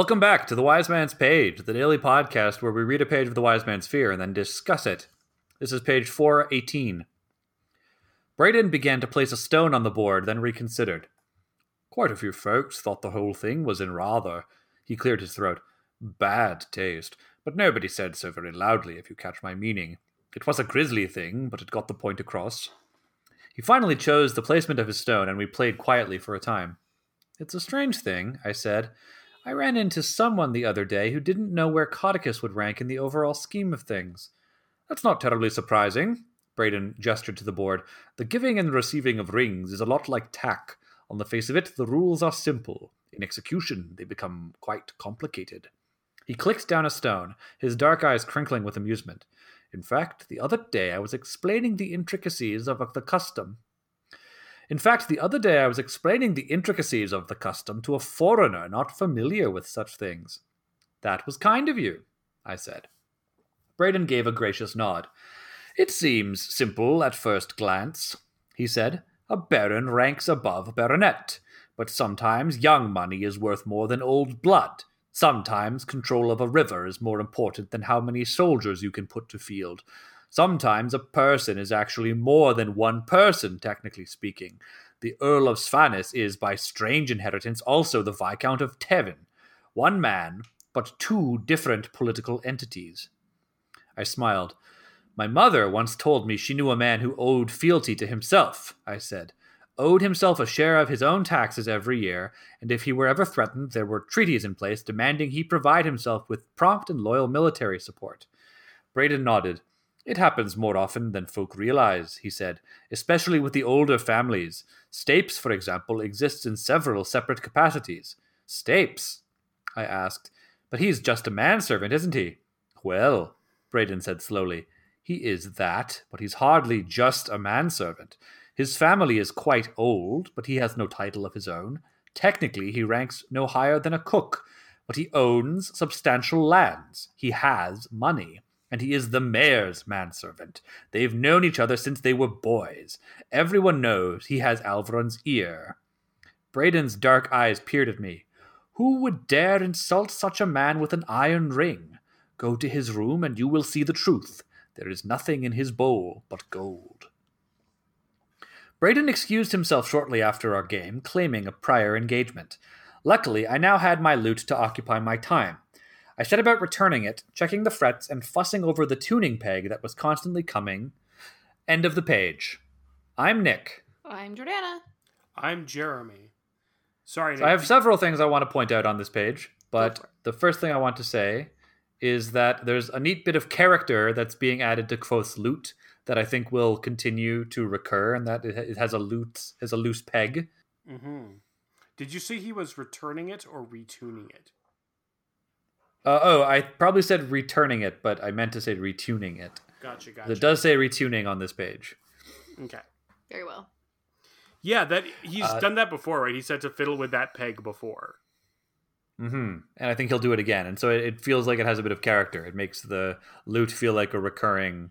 Welcome back to The Wise Man's Page, the daily podcast where we read a page of The Wise Man's Fear and then discuss it. This is page 418. Bredon began to place a stone on the board, then reconsidered. Quite a few folks thought the whole thing was in rather, he cleared his throat, bad taste, but nobody said so very loudly, if you catch my meaning. It was a grisly thing, but it got the point across. He finally chose the placement of his stone, and we played quietly for a time. It's a strange thing, I said. I ran into someone the other day who didn't know where Caudicus would rank in the overall scheme of things. That's not terribly surprising. Bredon gestured to the board. The giving and receiving of rings is a lot like tak. On the face of it, the rules are simple. In execution, they become quite complicated. He clicked down a stone, his dark eyes crinkling with amusement. In fact, the other day I was explaining the intricacies of the custom in fact, the other day I was explaining the intricacies of the custom to a foreigner not familiar with such things. That was kind of you, I said. Bredon gave a gracious nod. It seems simple at first glance, he said. A baron ranks above a baronet, but sometimes young money is worth more than old blood. Sometimes control of a river is more important than how many soldiers you can put to field. Sometimes a person is actually more than one person, technically speaking. The Earl of Svanus is, by strange inheritance, also the Viscount of Tevin. One man, but two different political entities. I smiled. My mother once told me she knew a man who owed fealty to himself, I said. Owed himself a share of his own taxes every year, and if he were ever threatened, there were treaties in place demanding he provide himself with prompt and loyal military support. Bredon nodded. It happens more often than folk realize, he said, especially with the older families. Stapes, for example, exists in several separate capacities. Stapes? I asked. But he's just a manservant, isn't he? Well, Bredon said slowly, he is that, but he's hardly just a manservant. His family is quite old, but he has no title of his own. Technically, he ranks no higher than a cook, but he owns substantial lands. He has money and he is the Maer's manservant. They've known each other since they were boys. Everyone knows he has Alveron's ear. Bredon's dark eyes peered at me. Who would dare insult such a man with an iron ring? Go to his room and you will see the truth. There is nothing in his bowl but gold. Bredon excused himself shortly after our game, claiming a prior engagement. Luckily, I now had my lute to occupy my time. I set about returning it, checking the frets, and fussing over the tuning peg that was constantly coming. End of the page. I'm Nick. I'm Jordana. I'm Jeremy. Sorry, So I have several things I want to point out on this page, but the first thing I want to say is that there's a neat bit of character that's being added to Kvothe's lute that I think will continue to recur, and that it has a lute has a loose peg. Mm-hmm. Did you see he was returning it or retuning it? Uh, oh, I probably said returning it, but I meant to say retuning it. Gotcha, gotcha. It does say retuning on this page. Okay. Very well. Yeah, that he's Uh, done that before, right? He said to fiddle with that peg before. hmm And I think he'll do it again. And so it, it feels like it has a bit of character. It makes the lute feel like a recurring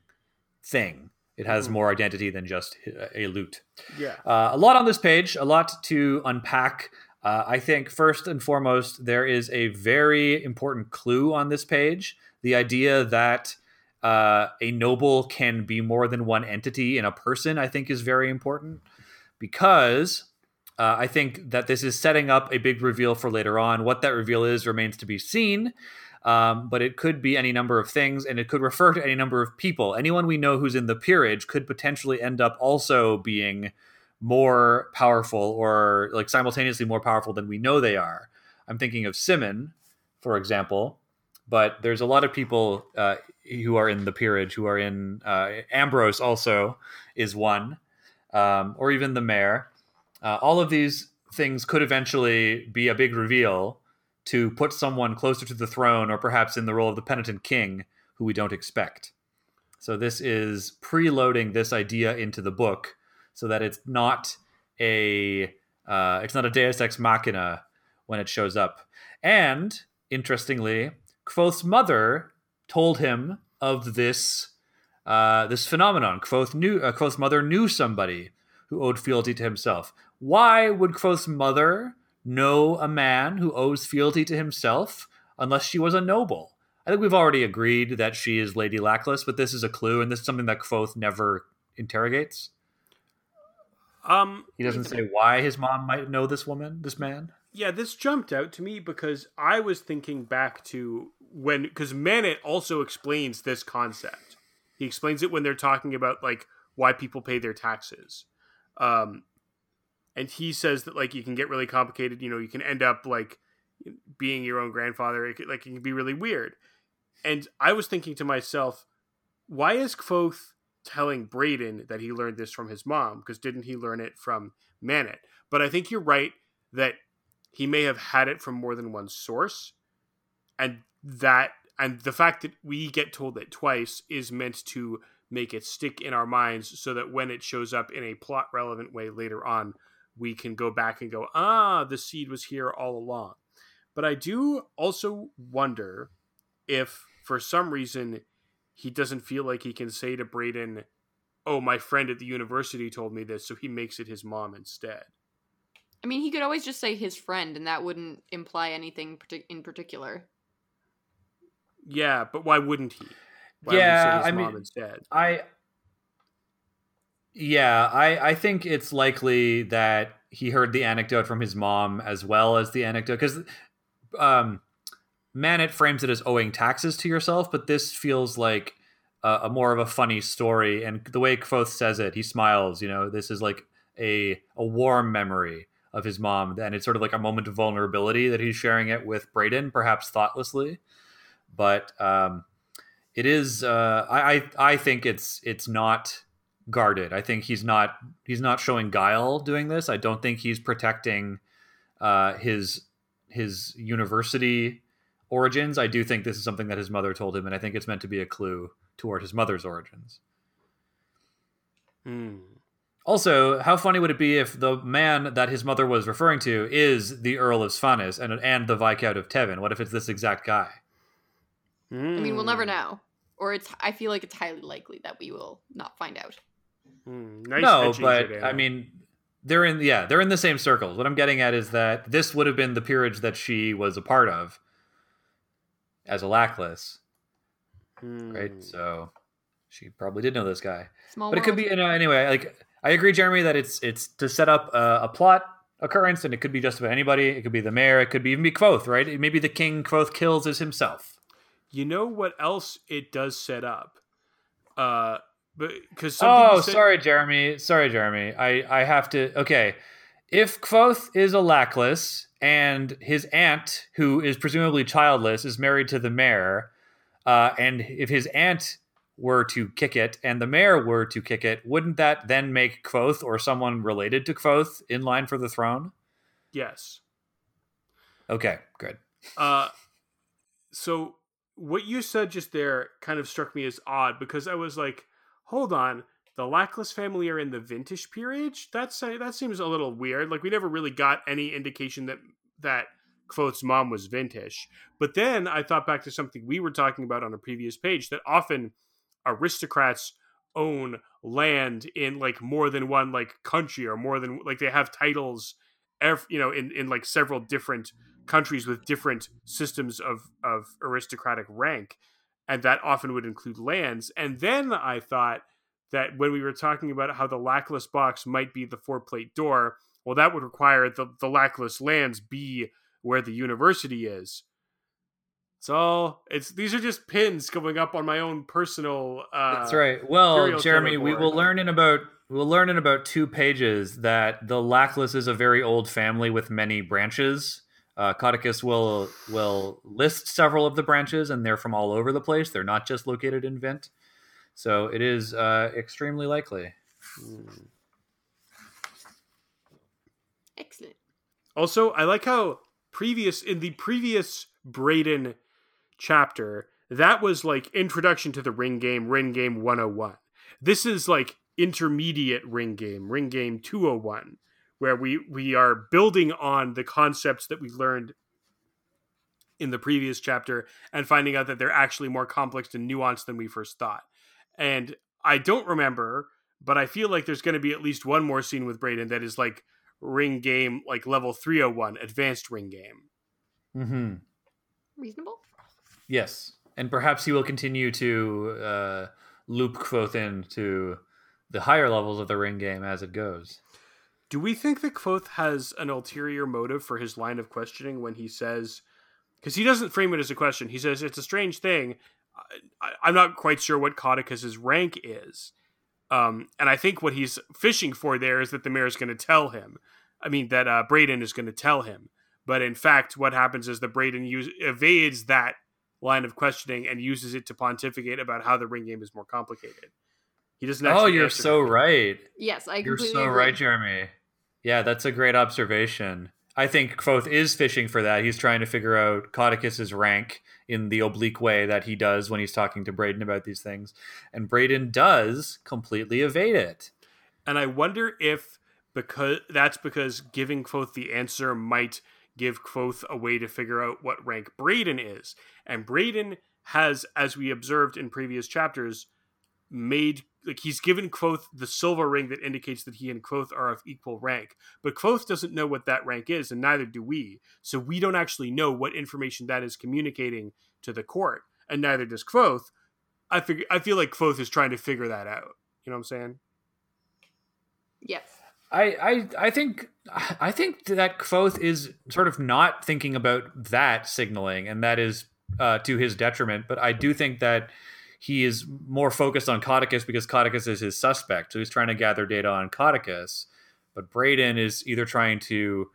thing. It has Mhm. more identity than just a lute. Yeah. Uh, a lot on this page, a lot to unpack. Uh, I think first and foremost, there is a very important clue on this page the idea that uh, a noble can be more than one entity in a person, I think, is very important because uh, I think that this is setting up a big reveal for later on. What that reveal is remains to be seen. Um, but it could be any number of things, and it could refer to any number of people. Anyone we know who's in the peerage could potentially end up also being more powerful or like simultaneously more powerful than we know they are. I'm thinking of Simmon, for example, but there's a lot of people uh, who are in the peerage who are in uh, Ambrose also is one, um, or even the Maer. Uh, all of these things could eventually be a big reveal to put someone closer to the throne or perhaps in the role of the penitent king who we don't expect. So this is preloading this idea into the book so that it's not a uh, it's not a Deus ex machina when it shows up. And interestingly, Kvothe's mother told him of this uh, this phenomenon. Kvothe knew uh, Kvothe's mother knew somebody who owed fealty to himself. Why would Kvothe's mother know a man who owes fealty to himself unless she was a noble. I think we've already agreed that she is Lady Lackless, but this is a clue, and this is something that Kvothe never interrogates. Um, He doesn't say why his mom might know this woman, this man. yeah, this jumped out to me because I was thinking back to when because Manet also explains this concept. He explains it when they're talking about like why people pay their taxes. Um, and he says that like you can get really complicated. You know, you can end up like being your own grandfather. It like it can be really weird. And I was thinking to myself, why is Kvothe telling Bredon that he learned this from his mom? Because didn't he learn it from Manet? But I think you're right that he may have had it from more than one source, and that and the fact that we get told it twice is meant to make it stick in our minds so that when it shows up in a plot relevant way later on we can go back and go ah the seed was here all along but i do also wonder if for some reason he doesn't feel like he can say to bredon oh my friend at the university told me this so he makes it his mom instead. I mean, he could always just say his friend, and that wouldn't imply anything in particular. yeah but why wouldn't he? Why Yeah, would he say his I mom mean- instead? I Yeah, I I think it's likely that he heard the anecdote from his mom as well as the anecdote cuz um Manet frames it as owing taxes to yourself, but this feels like a, a more of a funny story and the way Kvothe says it, he smiles, you know, this is like a a warm memory of his mom and it's sort of like a moment of vulnerability that he's sharing it with Bredon perhaps thoughtlessly. But um it is uh I I, I think it's it's not guarded. I think he's not he's not showing guile doing this. I don't think he's protecting uh, his his university origins. I do think this is something that his mother told him, and I think it's meant to be a clue toward his mother's origins. Hmm. Also, how funny would it be if the man that his mother was referring to is the Earl of Svanis and and the Viscount of Tevin? What if it's this exact guy? I mean, we'll never Hmm. know. Or it's I feel like it's highly likely that we will not find out. Hmm. Nice no, but Jordana. I mean, they're in yeah, they're in the same circles. What I'm getting at is that this would have been the peerage that she was a part of as a Lackless, Hmm. right? So she probably did know this guy, Small but it could be you know anyway. Like I agree, Jeremy, that it's it's to set up a, a plot occurrence, and it could be just about anybody. It could be the Maer. It could be even be Kvothe, right? Maybe the king Kvothe kills is himself. You know what else it does set up? Uh, but because Oh, sorry, Jeremy. Sorry, Jeremy. I I have to. Okay, if kvothe is a Lackless and his aunt, who is presumably childless, is married to the Maer, uh, and if his aunt were to kick it and the Maer were to kick it, wouldn't that then make Kvothe or someone related to Kvothe in line for the throne? Yes. Okay, good. Uh, so what you said just there kind of struck me as odd because I was like, hold on, the Lackless family are in the vintage peerage. That's uh, that seems a little weird. Like we never really got any indication that that Kvothe's mom was vintage. But then I thought back to something we were talking about on a previous page that often aristocrats own land in like more than one like country or more than like they have titles you know in in like several different countries with different systems of of aristocratic rank and that often would include lands and then i thought that when we were talking about how the lackless box might be the four plate door well that would require the the lackless lands be where the university is it's all it's these are just pins coming up on my own personal uh That's right. Well, Jeremy, we will learn in about we'll learn in about two pages that the Lackless is a very old family with many branches. Uh, Caudicus will will list several of the branches, and they're from all over the place. They're not just located in Vint, so it is uh, extremely likely. Excellent. Also, I like how previous in the previous Bredon chapter, that was like introduction to the ring game, ring game 101. This is like intermediate ring game, ring game 201, where we we are building on the concepts that we learned in the previous chapter and finding out that they're actually more complex and nuanced than we first thought. And I don't remember, but I feel like there's going to be at least one more scene with Bredon that is like ring game like level 301, advanced ring game. Mm-hmm. Reasonable. Yes, and perhaps he will continue to uh, loop Kvothe into the higher levels of the ring game as it goes. Do we think that Kvothe has an ulterior motive for his line of questioning when he says, because he doesn't frame it as a question, he says it's a strange thing. I, I'm not quite sure what Caudicus's rank is. Um, and I think what he's fishing for there is that the Maer is going to tell him. I mean, that uh, Bredon is going to tell him. But in fact, what happens is that Bredon use, evades that line of questioning and uses it to pontificate about how the ring game is more complicated. He doesn't. Oh, you're so right. Yes, I agree. You're so agree. right, Jeremy. Yeah, that's a great observation. I think Kvothe is fishing for that. He's trying to figure out Caudicus's rank in the oblique way that he does when he's talking to Bredon about these things. And Bredon does completely evade it. And I wonder if because that's because giving Kvothe the answer might give Kvothe a way to figure out what rank Bredon is. And Bredon has, as we observed in previous chapters, made like he's given Kvothe the silver ring that indicates that he and Kvothe are of equal rank. But Kvothe doesn't know what that rank is, and neither do we. So we don't actually know what information that is communicating to the court, and neither does Kvothe. I figure I feel like Kvothe is trying to figure that out. You know what I'm saying? Yes. I, I I think I think that Kvothe is sort of not thinking about that signaling, and that is uh, to his detriment. But I do think that he is more focused on Caudicus because Caudicus is his suspect, so he's trying to gather data on Caudicus. But Bredon is either trying to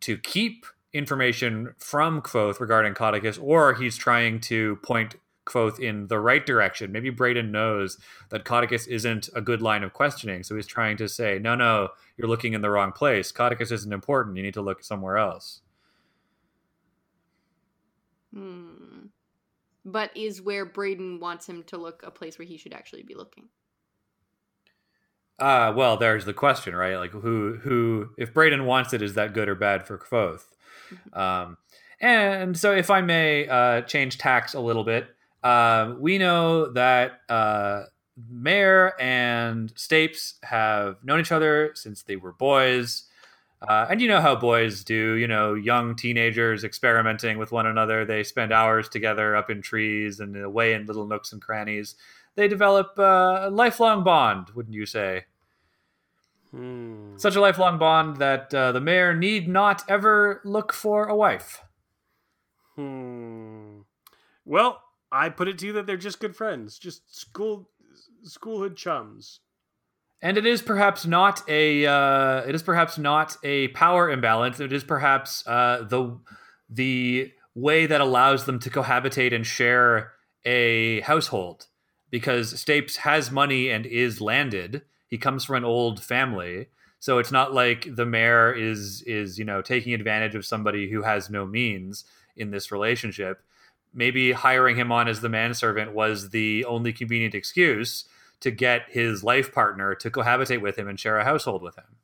to keep information from Kvothe regarding Caudicus, or he's trying to point Kvothe in the right direction. Maybe Bredon knows that Caudicus isn't a good line of questioning, so he's trying to say, no, no, you're looking in the wrong place. Caudicus isn't important. You need to look somewhere else. Hmm. But is where Bredon wants him to look a place where he should actually be looking? Uh, well, there's the question, right? Like, who, who, if Bredon wants it, is that good or bad for Kvothe? Um, and so, if I may uh, change tacks a little bit, uh, we know that uh, Maer and Stapes have known each other since they were boys. Uh, and you know how boys do, you know, young teenagers experimenting with one another. They spend hours together up in trees and away in little nooks and crannies. They develop uh, a lifelong bond, wouldn't you say? Hmm. Such a lifelong bond that uh, the Maer need not ever look for a wife. Hmm. Well, I put it to you that they're just good friends, just school schoolhood chums. And it is perhaps not a uh, it is perhaps not a power imbalance. It is perhaps uh, the the way that allows them to cohabitate and share a household. Because Stapes has money and is landed. He comes from an old family, so it's not like the Maer is is you know taking advantage of somebody who has no means in this relationship. Maybe hiring him on as the manservant was the only convenient excuse to get his life partner to cohabitate with him and share a household with him.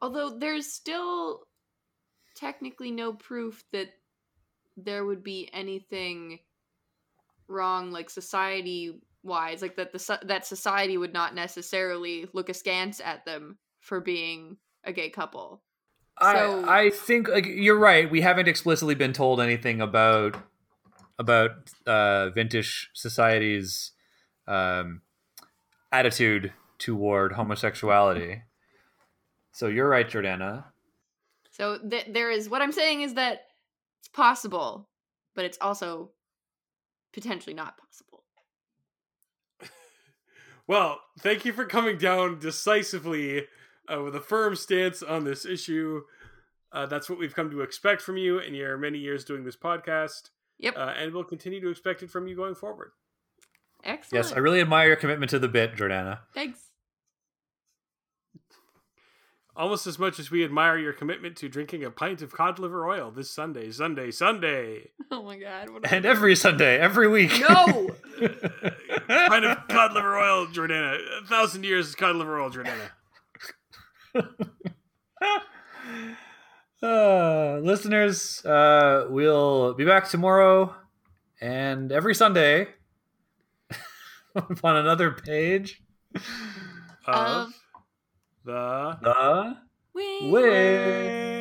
Although there's still technically no proof that there would be anything wrong, like society wise, like that the that society would not necessarily look askance at them for being a gay couple. So- I I think like you're right. We haven't explicitly been told anything about about uh, vintage society's um, attitude toward homosexuality. So you're right, Jordana. So th- there is what I'm saying is that it's possible, but it's also potentially not possible. Well, thank you for coming down decisively uh, with a firm stance on this issue. Uh, that's what we've come to expect from you in your many years doing this podcast, Yep. uh, and we'll continue to expect it from you going forward. Excellent. Yes, I really admire your commitment to the bit, Jordana. Thanks. Almost as much as we admire your commitment to drinking a pint of cod liver oil this Sunday, Sunday, Sunday. Oh my god. What And every Sunday, every week. No! pint of cod liver oil, Jordana. A thousand years of cod liver oil, Jordana. Uh, listeners, uh, we'll be back tomorrow and every Sunday on another page. Of Of the The Wait.